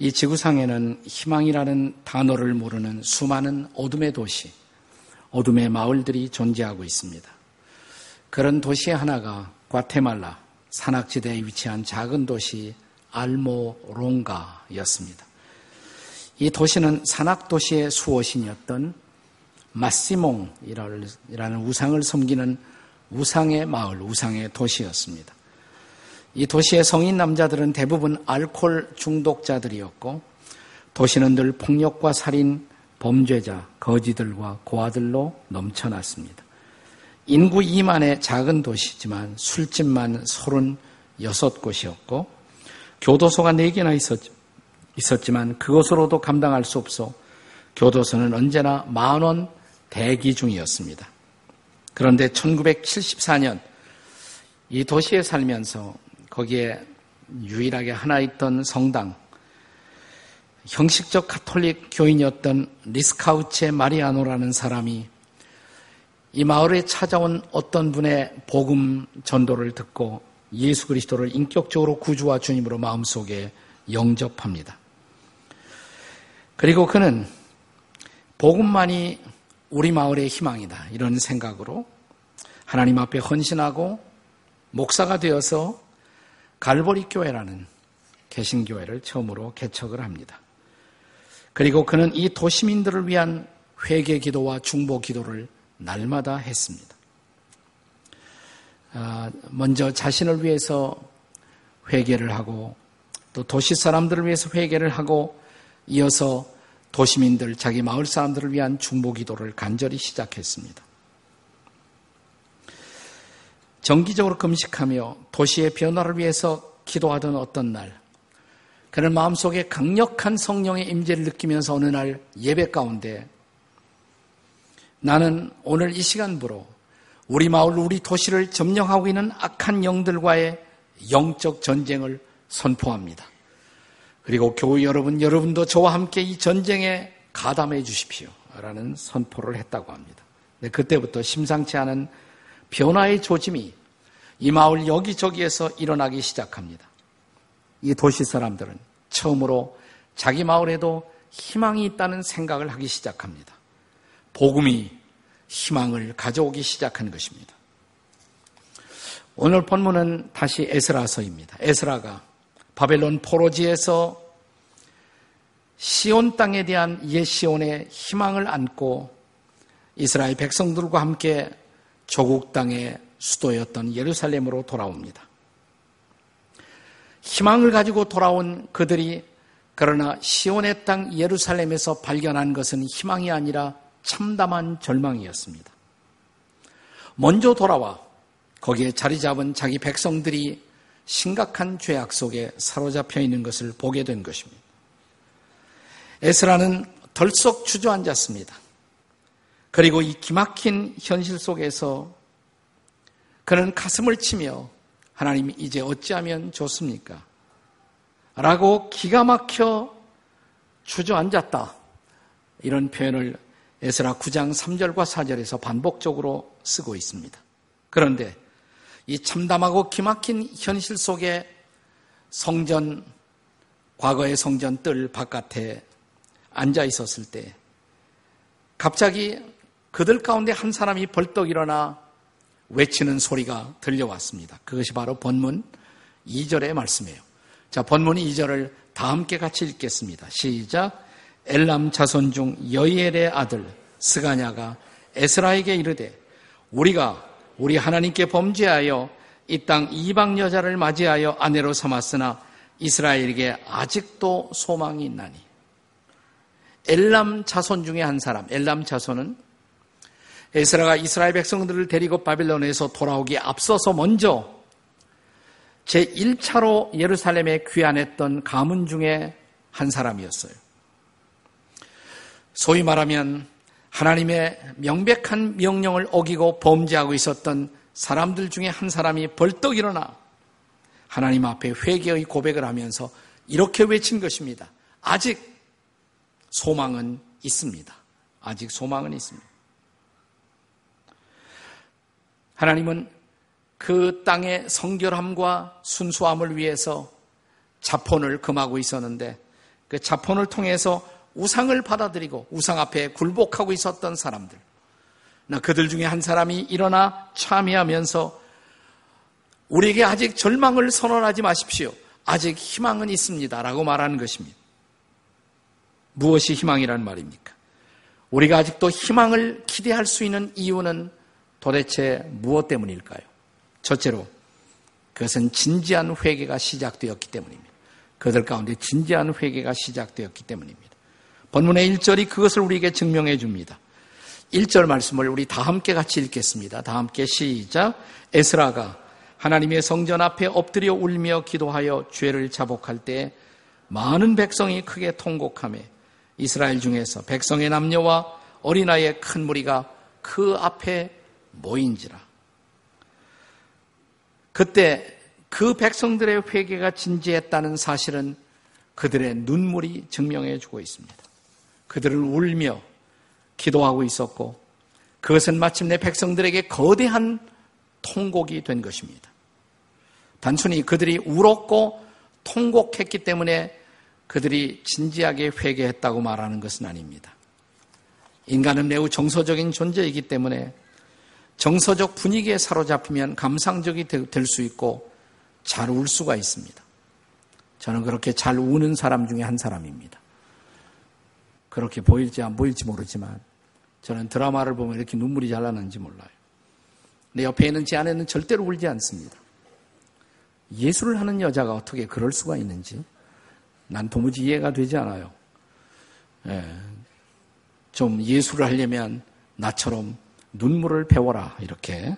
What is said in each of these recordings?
이 지구상에는 희망이라는 단어를 모르는 수많은 어둠의 도시, 어둠의 마을들이 존재하고 있습니다. 그런 도시 하나가 과테말라 산악지대에 위치한 작은 도시 알모롱가였습니다. 이 도시는 산악도시의 수호신이었던 마시몽이라는 우상을 섬기는 우상의 마을, 우상의 도시였습니다. 이 도시의 성인 남자들은 대부분 알코올 중독자들이었고 도시는 늘 폭력과 살인, 범죄자, 거지들과 고아들로 넘쳐났습니다. 인구 2만의 작은 도시지만 술집만 36곳이었고 교도소가 4개나 있었, 있었지만 그것으로도 감당할 수 없어 교도소는 언제나 만원 대기 중이었습니다. 그런데 1974년 이 도시에 살면서 거기에 유일하게 하나 있던 성당, 형식적 카톨릭 교인이었던 리스카우체 마리아노라는 사람이 이 마을에 찾아온 어떤 분의 복음 전도를 듣고 예수 그리스도를 인격적으로 구주와 주님으로 마음속에 영접합니다. 그리고 그는 복음만이 우리 마을의 희망이다. 이런 생각으로 하나님 앞에 헌신하고 목사가 되어서 갈보리 교회라는 개신교회를 처음으로 개척을 합니다. 그리고 그는 이 도시민들을 위한 회개 기도와 중보 기도를 날마다 했습니다. 아, 먼저 자신을 위해서 회개를 하고 또 도시 사람들을 위해서 회개를 하고 이어서 도시민들, 자기 마을 사람들을 위한 중보 기도를 간절히 시작했습니다. 정기적으로 금식하며 도시의 변화를 위해서 기도하던 어떤 날, 그는 마음속에 강력한 성령의 임재를 느끼면서 어느 날 예배 가운데 나는 오늘 이 시간부로 우리 마을, 우리 도시를 점령하고 있는 악한 영들과의 영적 전쟁을 선포합니다. 그리고 교회 여러분, 여러분도 저와 함께 이 전쟁에 가담해 주십시오. 라는 선포를 했다고 합니다. 네, 그때부터 심상치 않은 변화의 조짐이 이 마을 여기저기에서 일어나기 시작합니다. 이 도시 사람들은 처음으로 자기 마을에도 희망이 있다는 생각을 하기 시작합니다. 복음이 희망을 가져오기 시작한 것입니다. 오늘 본문은 다시 에스라서입니다. 에스라가 바벨론 포로지에서 시온 땅에 대한 옛 시온의 희망을 안고 이스라엘 백성들과 함께 조국 땅의 수도였던 예루살렘으로 돌아옵니다. 희망을 가지고 돌아온 그들이 그러나 시온의 땅 예루살렘에서 발견한 것은 희망이 아니라 참담한 절망이었습니다. 먼저 돌아와 거기에 자리 잡은 자기 백성들이 심각한 죄악 속에 사로잡혀 있는 것을 보게 된 것입니다. 에스라는 덜썩 주저앉았습니다. 그리고 이 기막힌 현실 속에서 그는 가슴을 치며 하나님이 이제 어찌하면 좋습니까? 라고 기가 막혀 주저앉았다. 이런 표현을 에스라 9장 3절과 4절에서 반복적으로 쓰고 있습니다. 그런데 이 참담하고 기막힌 현실 속에 성전, 과거의 성전 뜰 바깥에 앉아 있었을 때 갑자기 그들 가운데 한 사람이 벌떡 일어나 외치는 소리가 들려왔습니다. 그것이 바로 본문 2절의 말씀이에요. 자, 본문 2절을 다 함께 같이 읽겠습니다. 시작. 엘람 자손 중 여이엘의 아들 스가냐가 에스라에게 이르되 우리가 우리 하나님께 범죄하여 이 땅 이방 여자를 맞이하여 아내로 삼았으나 이스라엘에게 아직도 소망이 있나니 엘람 자손 중에 한 사람 엘람 자손은 에스라가 이스라엘 백성들을 데리고 바빌론에서 돌아오기에 앞서서 먼저 제1차로 예루살렘에 귀환했던 가문 중에 한 사람이었어요. 소위 말하면 하나님의 명백한 명령을 어기고 범죄하고 있었던 사람들 중에 한 사람이 벌떡 일어나 하나님 앞에 회개의 고백을 하면서 이렇게 외친 것입니다. 아직 소망은 있습니다. 아직 소망은 있습니다. 하나님은 그 땅의 성결함과 순수함을 위해서 자폰을 금하고 있었는데 그 자폰을 통해서 우상을 받아들이고 우상 앞에 굴복하고 있었던 사람들. 나 그들 중에 한 사람이 일어나 참여하면서 우리에게 아직 절망을 선언하지 마십시오. 아직 희망은 있습니다. 라고 말하는 것입니다. 무엇이 희망이란 말입니까? 우리가 아직도 희망을 기대할 수 있는 이유는 도대체 무엇 때문일까요? 첫째로 그것은 진지한 회개가 시작되었기 때문입니다. 그들 가운데 진지한 회개가 시작되었기 때문입니다. 본문의 1절이 그것을 우리에게 증명해 줍니다. 1절 말씀을 우리 다 함께 같이 읽겠습니다. 다 함께 시작. 에스라가 하나님의 성전 앞에 엎드려 울며 기도하여 죄를 자복할 때 많은 백성이 크게 통곡하며 이스라엘 중에서 백성의 남녀와 어린아이의 큰 무리가 그 앞에 모인지라. 그때 그 백성들의 회개가 진지했다는 사실은 그들의 눈물이 증명해 주고 있습니다. 그들을 울며 기도하고 있었고 그것은 마침내 백성들에게 거대한 통곡이 된 것입니다. 단순히 그들이 울었고 통곡했기 때문에 그들이 진지하게 회개했다고 말하는 것은 아닙니다. 인간은 매우 정서적인 존재이기 때문에 정서적 분위기에 사로잡히면 감상적이 될 수 있고 잘 울 수가 있습니다. 저는 그렇게 잘 우는 사람 중에 한 사람입니다. 그렇게 보일지 안 보일지 모르지만 저는 드라마를 보면 이렇게 눈물이 잘 나는지 몰라요. 내 옆에 있는 제 아내는 절대로 울지 않습니다. 예술을 하는 여자가 어떻게 그럴 수가 있는지 난 도무지 이해가 되지 않아요. 예, 좀 예술을 하려면 나처럼 눈물을 배워라 이렇게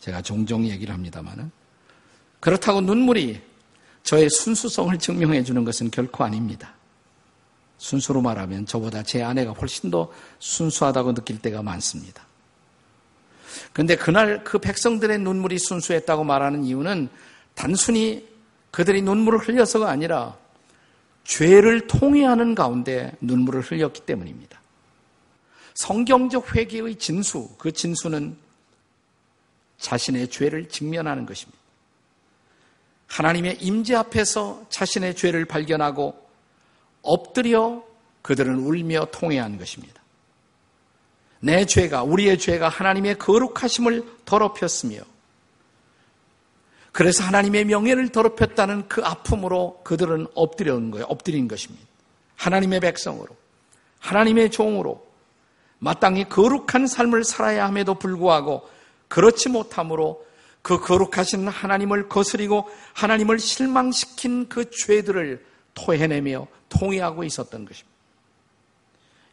제가 종종 얘기를 합니다만은 그렇다고 눈물이 저의 순수성을 증명해 주는 것은 결코 아닙니다. 순수로 말하면 저보다 제 아내가 훨씬 더 순수하다고 느낄 때가 많습니다. 그런데 그날 그 백성들의 눈물이 순수했다고 말하는 이유는 단순히 그들이 눈물을 흘려서가 아니라 죄를 통회하는 가운데 눈물을 흘렸기 때문입니다. 성경적 회개의 진수, 그 진수는 자신의 죄를 직면하는 것입니다. 하나님의 임재 앞에서 자신의 죄를 발견하고 엎드려 그들은 울며 통회한 것입니다. 내 죄가, 우리의 죄가 하나님의 거룩하심을 더럽혔으며 그래서 하나님의 명예를 더럽혔다는 그 아픔으로 그들은 엎드려온 거예요. 엎드린 것입니다. 하나님의 백성으로, 하나님의 종으로 마땅히 거룩한 삶을 살아야 함에도 불구하고 그렇지 못함으로 그 거룩하신 하나님을 거스리고 하나님을 실망시킨 그 죄들을 토해내며 통회하고 있었던 것입니다.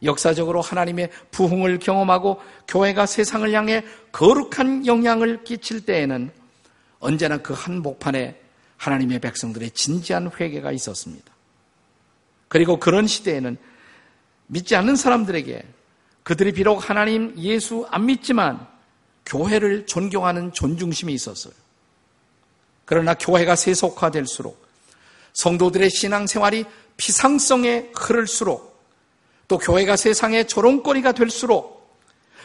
역사적으로 하나님의 부흥을 경험하고 교회가 세상을 향해 거룩한 영향을 끼칠 때에는 언제나 그 한복판에 하나님의 백성들의 진지한 회개가 있었습니다. 그리고 그런 시대에는 믿지 않는 사람들에게 그들이 비록 하나님 예수 안 믿지만 교회를 존경하는 존중심이 있었어요. 그러나 교회가 세속화될수록 성도들의 신앙생활이 피상성에 흐를수록 또 교회가 세상의 조롱거리가 될수록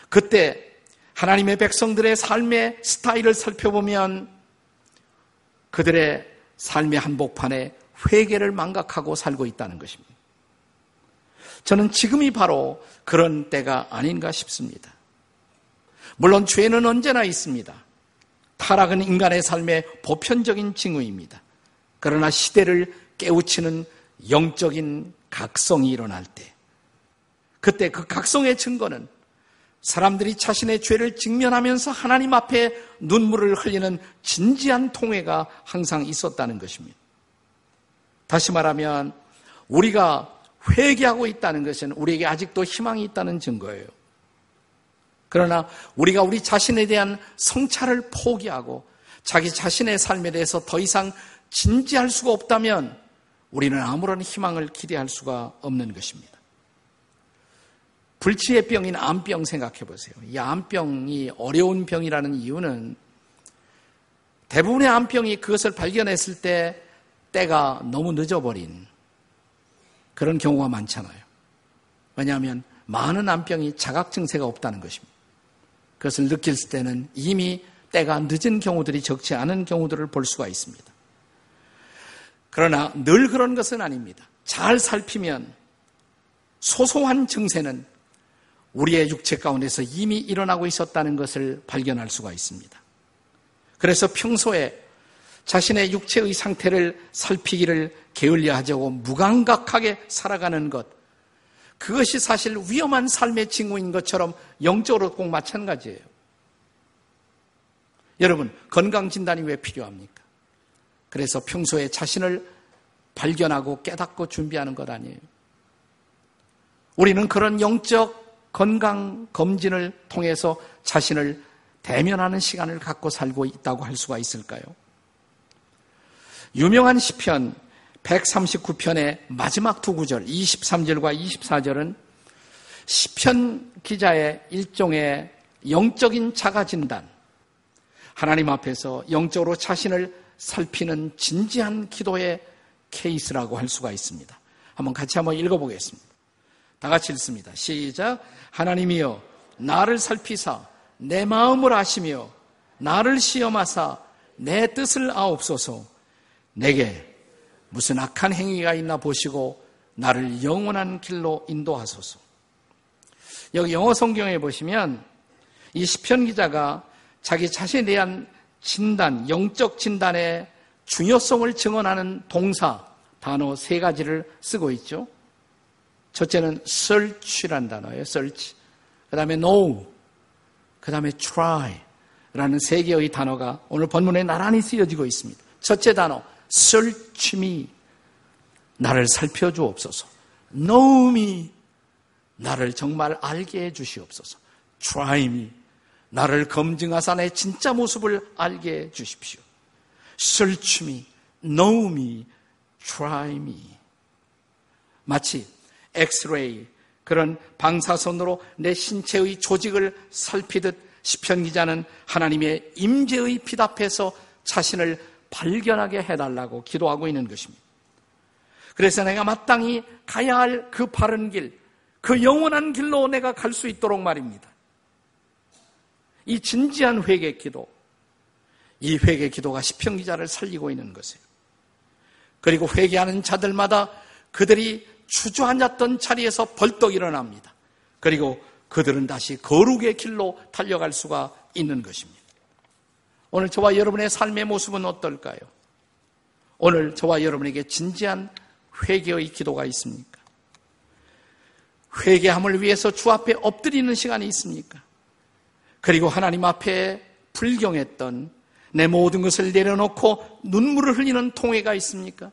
그때 하나님의 백성들의 삶의 스타일을 살펴보면 그들의 삶의 한복판에 회개를 망각하고 살고 있다는 것입니다. 저는 지금이 바로 그런 때가 아닌가 싶습니다. 물론 죄는 언제나 있습니다. 타락은 인간의 삶의 보편적인 징후입니다. 그러나 시대를 깨우치는 영적인 각성이 일어날 때, 그때 그 각성의 증거는 사람들이 자신의 죄를 직면하면서 하나님 앞에 눈물을 흘리는 진지한 통회가 항상 있었다는 것입니다. 다시 말하면 우리가 회개하고 있다는 것은 우리에게 아직도 희망이 있다는 증거예요. 그러나 우리가 우리 자신에 대한 성찰을 포기하고 자기 자신의 삶에 대해서 더 이상 진지할 수가 없다면 우리는 아무런 희망을 기대할 수가 없는 것입니다. 불치의 병인 암병 생각해 보세요. 이 암병이 어려운 병이라는 이유는 대부분의 암병이 그것을 발견했을 때 때가 너무 늦어버린 그런 경우가 많잖아요. 왜냐하면 많은 암병이 자각 증세가 없다는 것입니다. 그것을 느낄 때는 이미 때가 늦은 경우들이 적지 않은 경우들을 볼 수가 있습니다. 그러나 늘 그런 것은 아닙니다. 잘 살피면 소소한 증세는 우리의 육체 가운데서 이미 일어나고 있었다는 것을 발견할 수가 있습니다. 그래서 평소에 자신의 육체의 상태를 살피기를 게을리하고 하 무감각하게 살아가는 것, 그것이 사실 위험한 삶의 징후인 것처럼 영적으로 꼭 마찬가지예요. 여러분, 건강진단이 왜 필요합니까? 그래서 평소에 자신을 발견하고 깨닫고 준비하는 것 아니에요. 우리는 그런 영적 건강 검진을 통해서 자신을 대면하는 시간을 갖고 살고 있다고 할 수가 있을까요? 유명한 시편 139편의 마지막 두 구절 23절과 24절은 시편 기자의 일종의 영적인 자가 진단 하나님 앞에서 영적으로 자신을 살피는 진지한 기도의 케이스라고 할 수가 있습니다. 한번 같이 한번 읽어보겠습니다. 다 같이 읽습니다. 시작. 하나님이여 나를 살피사 내 마음을 아시며 나를 시험하사 내 뜻을 아옵소서 내게 무슨 악한 행위가 있나 보시고 나를 영원한 길로 인도하소서. 여기 영어 성경에 보시면 이 시편 기자가 자기 자신에 대한 진단, 영적 진단의 중요성을 증언하는 동사, 단어 세 가지를 쓰고 있죠. 첫째는 search란 단어예요. search. 그 다음에 know. 그 다음에 try. 라는 세 개의 단어가 오늘 본문에 나란히 쓰여지고 있습니다. 첫째 단어, me. 나를 살펴주옵소서. me. 나를 정말 알게 해주시옵소서. me. 나를 검증하사 내 진짜 모습을 알게 해주십시오. me. try me. 마치 엑스레이 그런 방사선으로 내 신체의 조직을 살피듯 시편 기자는 하나님의 임재의 빛 앞에서 자신을 발견하게 해달라고 기도하고 있는 것입니다. 그래서 내가 마땅히 가야 할 그 바른 길, 그 영원한 길로 내가 갈 수 있도록 말입니다. 이 진지한 회개 기도, 이 회개 기도가 시편 기자를 살리고 있는 것이에요. 그리고 회개하는 자들마다 그들이 주저앉았던 자리에서 벌떡 일어납니다. 그리고 그들은 다시 거룩의 길로 달려갈 수가 있는 것입니다. 오늘 저와 여러분의 삶의 모습은 어떨까요? 오늘 저와 여러분에게 진지한 회개의 기도가 있습니까? 회개함을 위해서 주 앞에 엎드리는 시간이 있습니까? 그리고 하나님 앞에 불경했던 내 모든 것을 내려놓고 눈물을 흘리는 통회가 있습니까?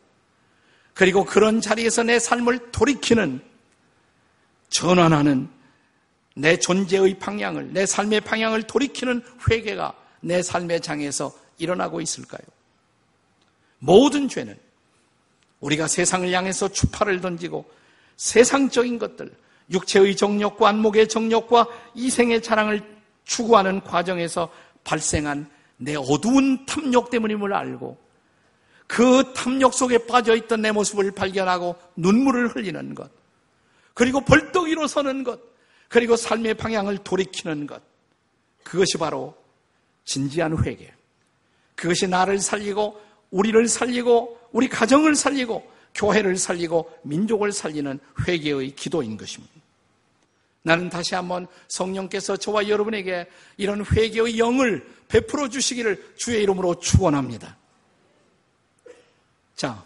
그리고 그런 자리에서 내 삶을 돌이키는 전환하는 내 존재의 방향을, 내 삶의 방향을 돌이키는 회개가 내 삶의 장에서 일어나고 있을까요? 모든 죄는 우리가 세상을 향해서 추파를 던지고 세상적인 것들, 육체의 정욕과 안목의 정욕과 이생의 자랑을 추구하는 과정에서 발생한 내 어두운 탐욕 때문임을 알고 그 탐욕 속에 빠져 있던 내 모습을 발견하고 눈물을 흘리는 것, 그리고 벌떡 일어서는 것, 그리고 삶의 방향을 돌이키는 것, 그것이 바로 진지한 회개. 그것이 나를 살리고 우리를 살리고 우리 가정을 살리고 교회를 살리고 민족을 살리는 회개의 기도인 것입니다. 나는 다시 한번 성령께서 저와 여러분에게 이런 회개의 영을 베풀어 주시기를 주의 이름으로 축원합니다. 자,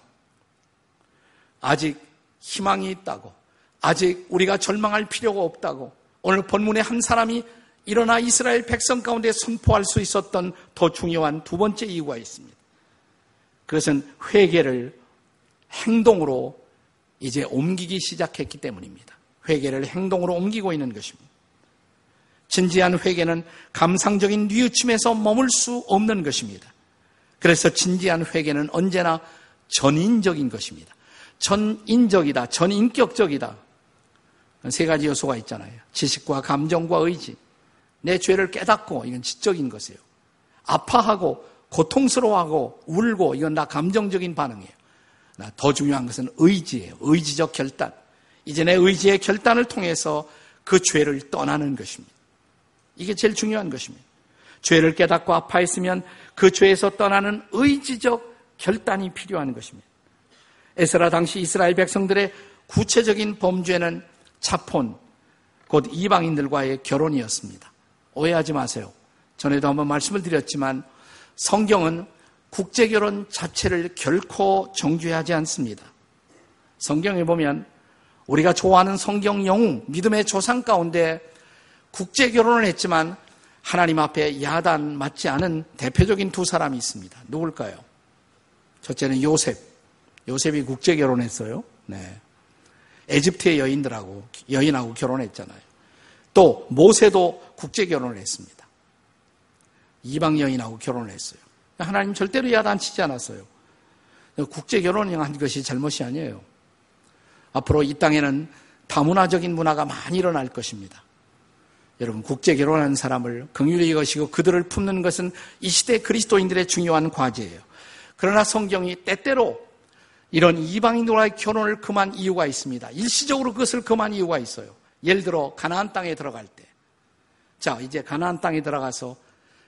아직 희망이 있다고, 아직 우리가 절망할 필요가 없다고, 오늘 본문에 한 사람이 일어나 이스라엘 백성 가운데 선포할 수 있었던 더 중요한 두 번째 이유가 있습니다. 그것은 회개를 행동으로 이제 옮기기 시작했기 때문입니다. 회개를 행동으로 옮기고 있는 것입니다. 진지한 회개는 감상적인 뉘우침에서 머물 수 없는 것입니다. 그래서 진지한 회개는 언제나 전인적인 것입니다. 전인적이다, 전인격적이다. 세 가지 요소가 있잖아요. 지식과 감정과 의지. 내 죄를 깨닫고 이건 지적인 것이에요. 아파하고 고통스러워하고 울고 이건 다 감정적인 반응이에요. 더 중요한 것은 의지예요. 의지적 결단. 이제 내 의지의 결단을 통해서 그 죄를 떠나는 것입니다. 이게 제일 중요한 것입니다. 죄를 깨닫고 아파했으면 그 죄에서 떠나는 의지적 결단이 필요한 것입니다. 에스라 당시 이스라엘 백성들의 구체적인 범죄는 차폰, 곧 이방인들과의 결혼이었습니다. 오해하지 마세요. 전에도 한번 말씀을 드렸지만 성경은 국제결혼 자체를 결코 정죄하지 않습니다. 성경에 보면 우리가 좋아하는 성경 영웅, 믿음의 조상 가운데 국제결혼을 했지만 하나님 앞에 야단 맞지 않은 대표적인 두 사람이 있습니다. 누굴까요? 첫째는 요셉. 요셉이 국제결혼했어요. 네. 에집트의 여인들하고, 여인하고 결혼했잖아요. 또, 모세도 국제 결혼을 했습니다. 이방 여인하고 결혼을 했어요. 하나님 절대로 야단치지 않았어요. 국제 결혼한 것이 잘못이 아니에요. 앞으로 이 땅에는 다문화적인 문화가 많이 일어날 것입니다. 여러분 국제 결혼한 사람을 긍휼히 여시고 그들을 품는 것은 이 시대 그리스도인들의 중요한 과제예요. 그러나 성경이 때때로 이런 이방인들과의 결혼을 금한 이유가 있습니다. 일시적으로 그것을 금한 이유가 있어요. 예를 들어 가나안 땅에 들어갈 때. 자, 이제 가나안 땅에 들어가서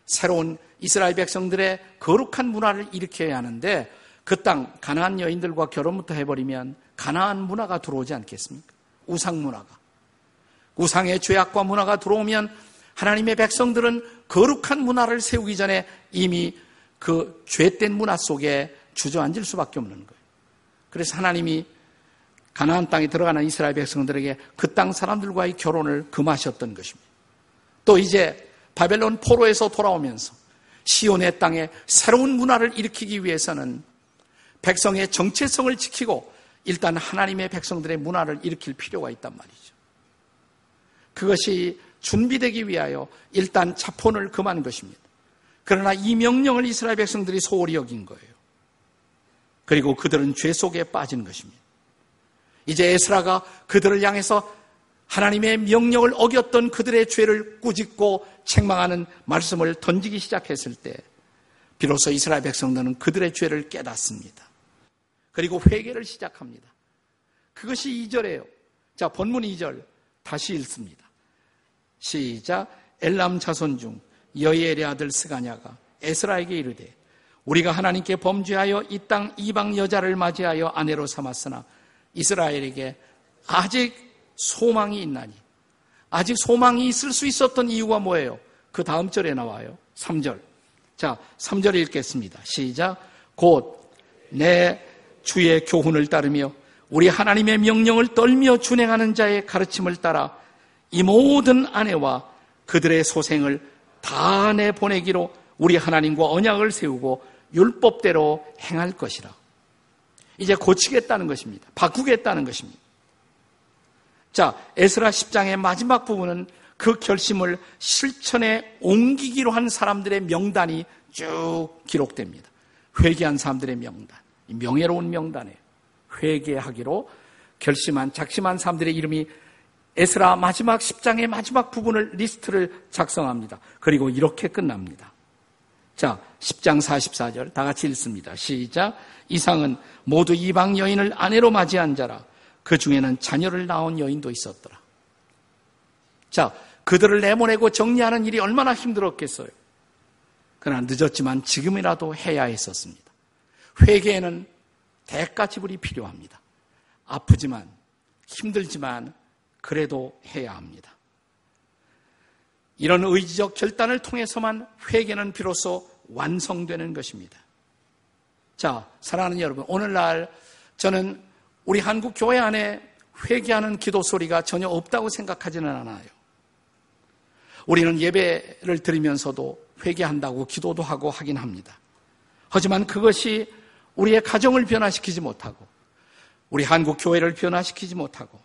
새로운 이스라엘 백성들의 거룩한 문화를 일으켜야 하는데 그 땅 가나안 여인들과 결혼부터 해버리면 가나안 문화가 들어오지 않겠습니까? 우상 문화가. 우상의 죄악과 문화가 들어오면 하나님의 백성들은 거룩한 문화를 세우기 전에 이미 그 죄된 문화 속에 주저앉을 수밖에 없는 거예요. 그래서 하나님이 가나안 땅에 들어가는 이스라엘 백성들에게 그 땅 사람들과의 결혼을 금하셨던 것입니다. 또 이제 바벨론 포로에서 돌아오면서 시온의 땅에 새로운 문화를 일으키기 위해서는 백성의 정체성을 지키고 일단 하나님의 백성들의 문화를 일으킬 필요가 있단 말이죠. 그것이 준비되기 위하여 일단 자폰을 금한 것입니다. 그러나 이 명령을 이스라엘 백성들이 소홀히 여긴 거예요. 그리고 그들은 죄 속에 빠진 것입니다. 이제 에스라가 그들을 향해서 하나님의 명령을 어겼던 그들의 죄를 꾸짖고 책망하는 말씀을 던지기 시작했을 때 비로소 이스라엘 백성들은 그들의 죄를 깨닫습니다. 그리고 회개를 시작합니다. 그것이 2절이에요. 자, 본문 2절 다시 읽습니다. 시작. 엘람 자손 중 여이엘의 아들 스가냐가 에스라에게 이르되 우리가 하나님께 범죄하여 이 땅 이방 여자를 맞이하여 아내로 삼았으나 이스라엘에게 아직 소망이 있나니. 아직 소망이 있을 수 있었던 이유가 뭐예요? 그 다음 절에 나와요. 3절. 자, 3절 읽겠습니다. 시작. 곧 내 주의 교훈을 따르며 우리 하나님의 명령을 떨며 준행하는 자의 가르침을 따라 이 모든 아내와 그들의 소생을 다 내보내기로 우리 하나님과 언약을 세우고 율법대로 행할 것이라. 이제 고치겠다는 것입니다. 바꾸겠다는 것입니다. 자, 에스라 10장의 마지막 부분은 그 결심을 실천에 옮기기로 한 사람들의 명단이 쭉 기록됩니다. 회개한 사람들의 명단. 명예로운 명단에 회개하기로 결심한, 작심한 사람들의 이름이 에스라 마지막 10장의 마지막 부분을 리스트를 작성합니다. 그리고 이렇게 끝납니다. 자, 10장 44절 다 같이 읽습니다. 시작. 이상은 모두 이방 여인을 아내로 맞이한 자라. 그 중에는 자녀를 낳은 여인도 있었더라. 자, 그들을 내보내고 정리하는 일이 얼마나 힘들었겠어요. 그러나 늦었지만 지금이라도 해야 했었습니다. 회개에는 대가 지불이 필요합니다. 아프지만, 힘들지만, 그래도 해야 합니다. 이런 의지적 결단을 통해서만 회개는 비로소 완성되는 것입니다. 자, 사랑하는 여러분, 오늘날 저는 우리 한국 교회 안에 회개하는 기도 소리가 전혀 없다고 생각하지는 않아요. 우리는 예배를 드리면서도 회개한다고 기도도 하고 하긴 합니다. 하지만 그것이 우리의 가정을 변화시키지 못하고 우리 한국 교회를 변화시키지 못하고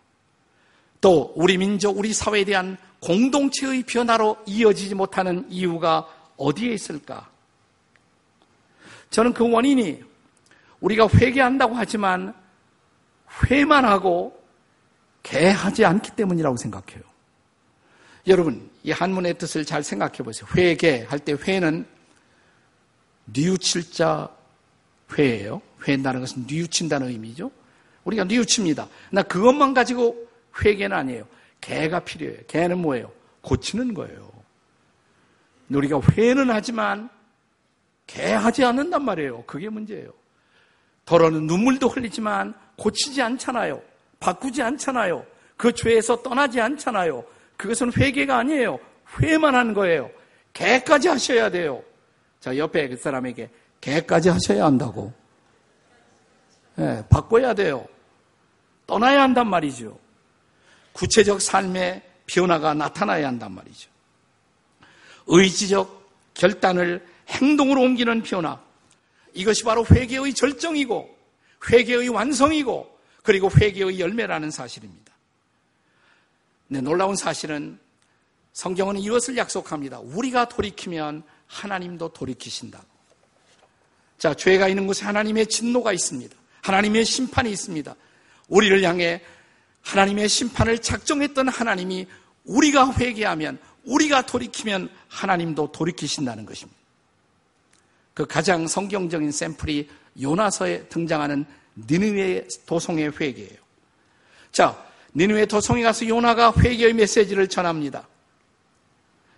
또 우리 민족, 우리 사회에 대한 공동체의 변화로 이어지지 못하는 이유가 어디에 있을까? 저는 그 원인이 우리가 회개한다고 하지만 회만 하고 개하지 않기 때문이라고 생각해요. 여러분, 이 한문의 뜻을 잘 생각해 보세요. 회개 할 때 회는 뉘우칠 자 회예요. 회한다는 것은 뉘우친다는 의미죠. 우리가 뉘우칩니다. 나 그것만 가지고 회개는 아니에요. 개가 필요해요. 개는 뭐예요? 고치는 거예요. 우리가 회는 하지만 개하지 않는단 말이에요. 그게 문제예요. 더러는 눈물도 흘리지만 고치지 않잖아요. 바꾸지 않잖아요. 그 죄에서 떠나지 않잖아요. 그것은 회개가 아니에요. 회만 하는 거예요. 개까지 하셔야 돼요. 자, 옆에 그 사람에게 개까지 하셔야 한다고. 네, 바꿔야 돼요. 떠나야 한단 말이죠. 구체적 삶의 변화가 나타나야 한단 말이죠. 의지적 결단을 행동으로 옮기는 변화. 이것이 바로 회개의 절정이고 회개의 완성이고 그리고 회개의 열매라는 사실입니다. 네, 놀라운 사실은 성경은 이것을 약속합니다. 우리가 돌이키면 하나님도 돌이키신다. 자, 죄가 있는 곳에 하나님의 진노가 있습니다. 하나님의 심판이 있습니다. 우리를 향해 하나님의 심판을 작정했던 하나님이 우리가 회개하면 우리가 돌이키면 하나님도 돌이키신다는 것입니다. 그 가장 성경적인 샘플이 요나서에 등장하는 니느웨 도성의 회개예요. 자, 니느웨 도성에 가서 요나가 회개의 메시지를 전합니다.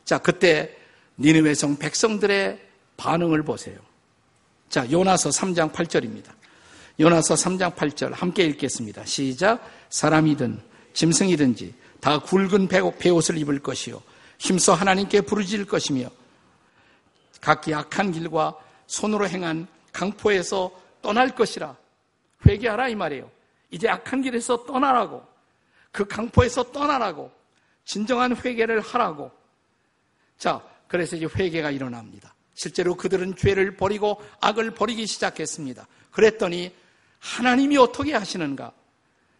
자, 그때 니느웨 성 백성들의 반응을 보세요. 자, 요나서 3장 8절입니다. 요나서 3장 8절 함께 읽겠습니다. 시작. 사람이든 짐승이든지 다 굵은 배옷을 입을 것이요. 힘써 하나님께 부르짖을 것이며 각기 악한 길과 손으로 행한 강포에서 떠날 것이라 회개하라 이 말이에요. 이제 악한 길에서 떠나라고 그 강포에서 떠나라고 진정한 회개를 하라고 자 그래서 이제 회개가 일어납니다. 실제로 그들은 죄를 버리고 악을 버리기 시작했습니다. 그랬더니 하나님이 어떻게 하시는가?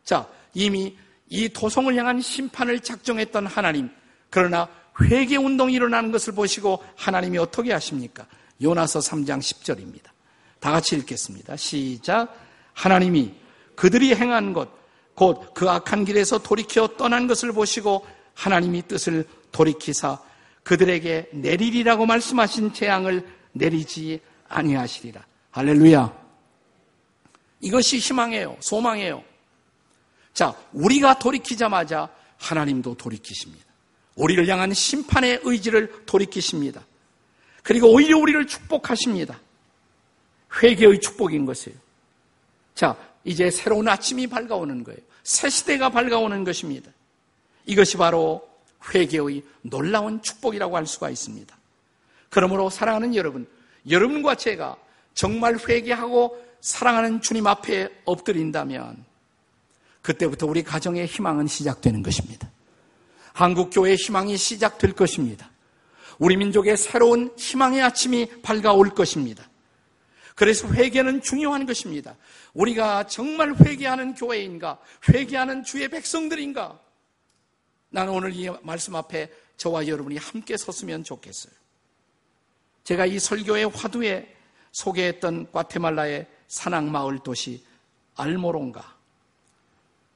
자, 이미 이 도성을 향한 심판을 작정했던 하나님. 그러나 회개 운동이 일어나는 것을 보시고 하나님이 어떻게 하십니까? 요나서 3장 10절입니다. 다 같이 읽겠습니다. 시작. 하나님이 그들이 행한 것, 곧 그 악한 길에서 돌이켜 떠난 것을 보시고 하나님이 뜻을 돌이키사 그들에게 내리리라고 말씀하신 재앙을 내리지 아니하시리라. 할렐루야. 이것이 희망이에요. 소망이에요. 자, 우리가 돌이키자마자 하나님도 돌이키십니다. 우리를 향한 심판의 의지를 돌이키십니다. 그리고 오히려 우리를 축복하십니다. 회개의 축복인 것이에요. 자, 이제 새로운 아침이 밝아오는 거예요. 새 시대가 밝아오는 것입니다. 이것이 바로 회개의 놀라운 축복이라고 할 수가 있습니다. 그러므로 사랑하는 여러분, 여러분과 제가 정말 회개하고 사랑하는 주님 앞에 엎드린다면 그때부터 우리 가정의 희망은 시작되는 것입니다. 한국교회의 희망이 시작될 것입니다. 우리 민족의 새로운 희망의 아침이 밝아올 것입니다. 그래서 회개는 중요한 것입니다. 우리가 정말 회개하는 교회인가? 회개하는 주의 백성들인가? 나는 오늘 이 말씀 앞에 저와 여러분이 함께 섰으면 좋겠어요. 제가 이 설교의 화두에 소개했던 과테말라의 산악마을 도시 알모론가.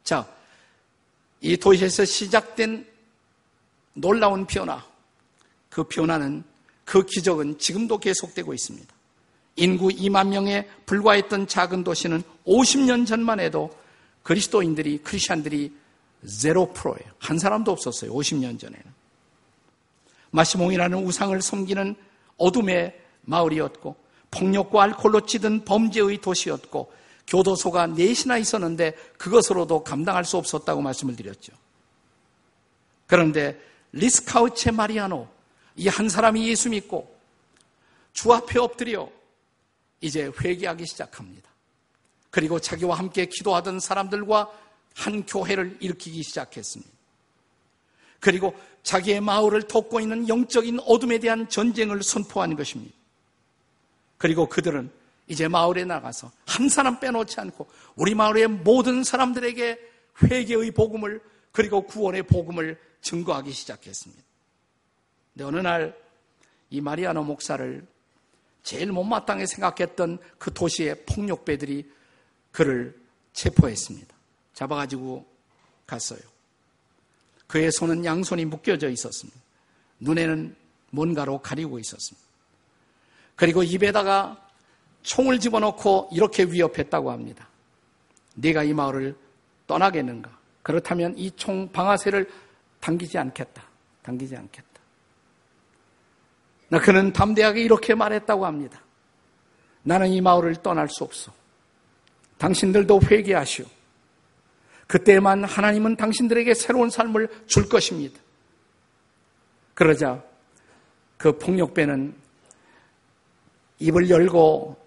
자, 이 도시에서 시작된 놀라운 변화, 그 변화는, 그 기적은 지금도 계속되고 있습니다. 인구 2만 명에 불과했던 작은 도시는 50년 전만 해도 그리스도인들이, 크리스천들이 제로 프로예요. 한 사람도 없었어요. 50년 전에는. 마시몽이라는 우상을 섬기는 어둠의 마을이었고, 폭력과 알코올로 찌든 범죄의 도시였고, 교도소가 넷이나 있었는데 그것으로도 감당할 수 없었다고 말씀을 드렸죠. 그런데 리스카우체 마리아노, 이 한 사람이 예수 믿고 주 앞에 엎드려 이제 회개하기 시작합니다. 그리고 자기와 함께 기도하던 사람들과 한 교회를 일으키기 시작했습니다. 그리고 자기의 마을을 돕고 있는 영적인 어둠에 대한 전쟁을 선포한 것입니다. 그리고 그들은 이제 마을에 나가서 한 사람 빼놓지 않고 우리 마을의 모든 사람들에게 회개의 복음을 그리고 구원의 복음을 증거하기 시작했습니다. 근데 어느 날 이 마리아노 목사를 제일 못마땅히 생각했던 그 도시의 폭력배들이 그를 체포했습니다. 잡아가지고 갔어요. 그의 손은 양손이 묶여져 있었습니다. 눈에는 뭔가로 가리고 있었습니다. 그리고 입에다가 총을 집어넣고 이렇게 위협했다고 합니다. 네가 이 마을을 떠나겠는가? 그렇다면 이 총 방아쇠를 당기지 않겠다. 당기지 않겠다. 나 그는 담대하게 이렇게 말했다고 합니다. 나는 이 마을을 떠날 수 없어. 당신들도 회개하시오. 그때만 하나님은 당신들에게 새로운 삶을 줄 것입니다. 그러자 그 폭력배는 입을 열고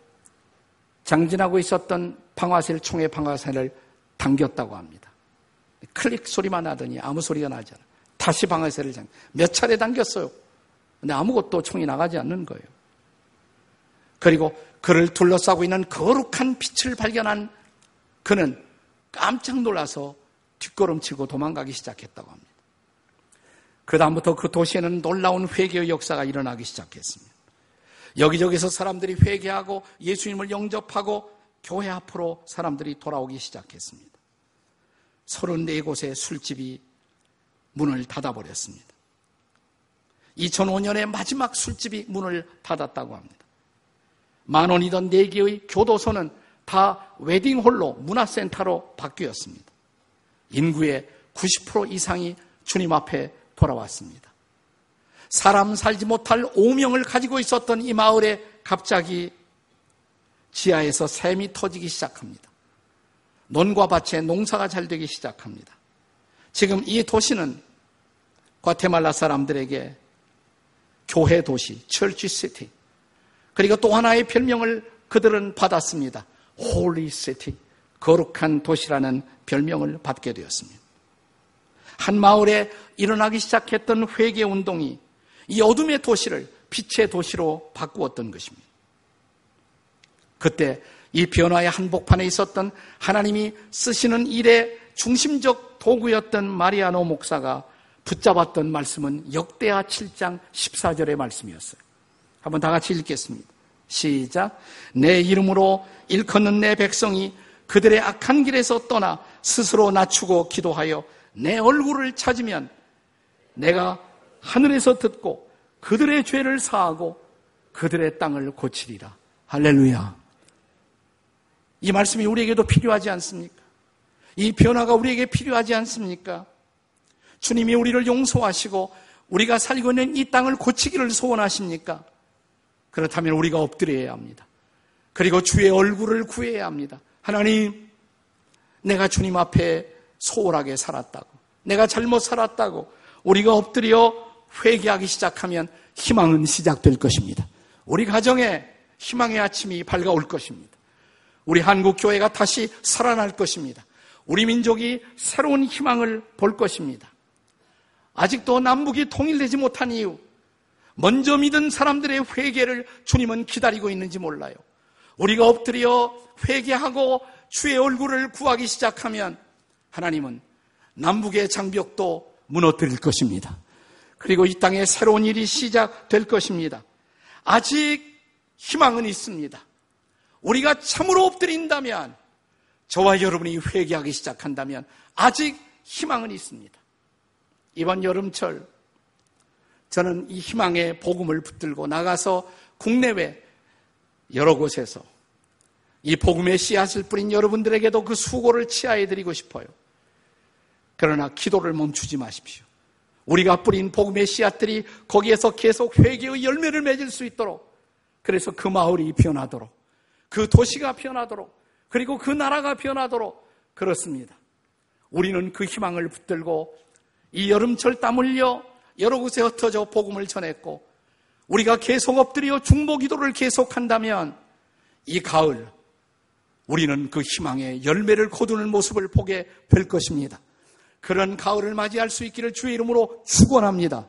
장진하고 있었던 방아쇠를 총의 방아쇠를 당겼다고 합니다. 클릭 소리만 나더니 아무 소리가 나지 않아. 다시 방아쇠를 장, 몇 차례 당겼어요. 근데 아무것도 총이 나가지 않는 거예요. 그리고 그를 둘러싸고 있는 거룩한 빛을 발견한 그는 깜짝 놀라서 뒷걸음치고 도망가기 시작했다고 합니다. 그 다음부터 그 도시에는 놀라운 회개의 역사가 일어나기 시작했습니다. 여기저기서 사람들이 회개하고 예수님을 영접하고 교회 앞으로 사람들이 돌아오기 시작했습니다. 34곳의 술집이 문을 닫아버렸습니다. 2005년에 마지막 술집이 문을 닫았다고 합니다. 만 원이던 4개의 교도소는 다 웨딩홀로 문화센터로 바뀌었습니다. 인구의 90% 이상이 주님 앞에 돌아왔습니다. 사람 살지 못할 오명을 가지고 있었던 이 마을에 갑자기 지하에서 샘이 터지기 시작합니다. 논과 밭에 농사가 잘 되기 시작합니다. 지금 이 도시는 과테말라 사람들에게 교회 도시, Church City. 그리고 또 하나의 별명을 그들은 받았습니다. Holy City. 거룩한 도시라는 별명을 받게 되었습니다. 한 마을에 일어나기 시작했던 회개 운동이 이 어둠의 도시를 빛의 도시로 바꾸었던 것입니다. 그때 이 변화의 한복판에 있었던 하나님이 쓰시는 일의 중심적 도구였던 마리아노 목사가 붙잡았던 말씀은 역대하 7장 14절의 말씀이었어요. 한번 다 같이 읽겠습니다. 시작. 내 이름으로 일컫는 내 백성이 그들의 악한 길에서 떠나 스스로 낮추고 기도하여 내 얼굴을 찾으면 내가 하늘에서 듣고 그들의 죄를 사하고 그들의 땅을 고치리라. 할렐루야. 이 말씀이 우리에게도 필요하지 않습니까? 이 변화가 우리에게 필요하지 않습니까? 주님이 우리를 용서하시고 우리가 살고 있는 이 땅을 고치기를 소원하십니까? 그렇다면 우리가 엎드려야 합니다. 그리고 주의 얼굴을 구해야 합니다. 하나님, 내가 주님 앞에 소홀하게 살았다고, 내가 잘못 살았다고, 우리가 엎드려 회개하기 시작하면 희망은 시작될 것입니다. 우리 가정에 희망의 아침이 밝아올 것입니다. 우리 한국 교회가 다시 살아날 것입니다. 우리 민족이 새로운 희망을 볼 것입니다. 아직도 남북이 통일되지 못한 이유, 먼저 믿은 사람들의 회개를 주님은 기다리고 있는지 몰라요. 우리가 엎드려 회개하고 주의 얼굴을 구하기 시작하면 하나님은 남북의 장벽도 무너뜨릴 것입니다. 그리고 이 땅에 새로운 일이 시작될 것입니다. 아직 희망은 있습니다. 우리가 참으로 엎드린다면 저와 여러분이 회개하기 시작한다면 아직 희망은 있습니다. 이번 여름철 저는 이 희망의 복음을 붙들고 나가서 국내외 여러 곳에서 이 복음의 씨앗을 뿌린 여러분들에게도 그 수고를 치하해 드리고 싶어요. 그러나 기도를 멈추지 마십시오. 우리가 뿌린 복음의 씨앗들이 거기에서 계속 회개의 열매를 맺을 수 있도록 그래서 그 마을이 변하도록 그 도시가 변하도록 그리고 그 나라가 변하도록 그렇습니다. 우리는 그 희망을 붙들고 이 여름철 땀 흘려 여러 곳에 흩어져 복음을 전했고 우리가 계속 엎드려 중보 기도를 계속한다면 이 가을 우리는 그 희망의 열매를 거두는 모습을 보게 될 것입니다. 그런 가을을 맞이할 수 있기를 주의 이름으로 축원합니다.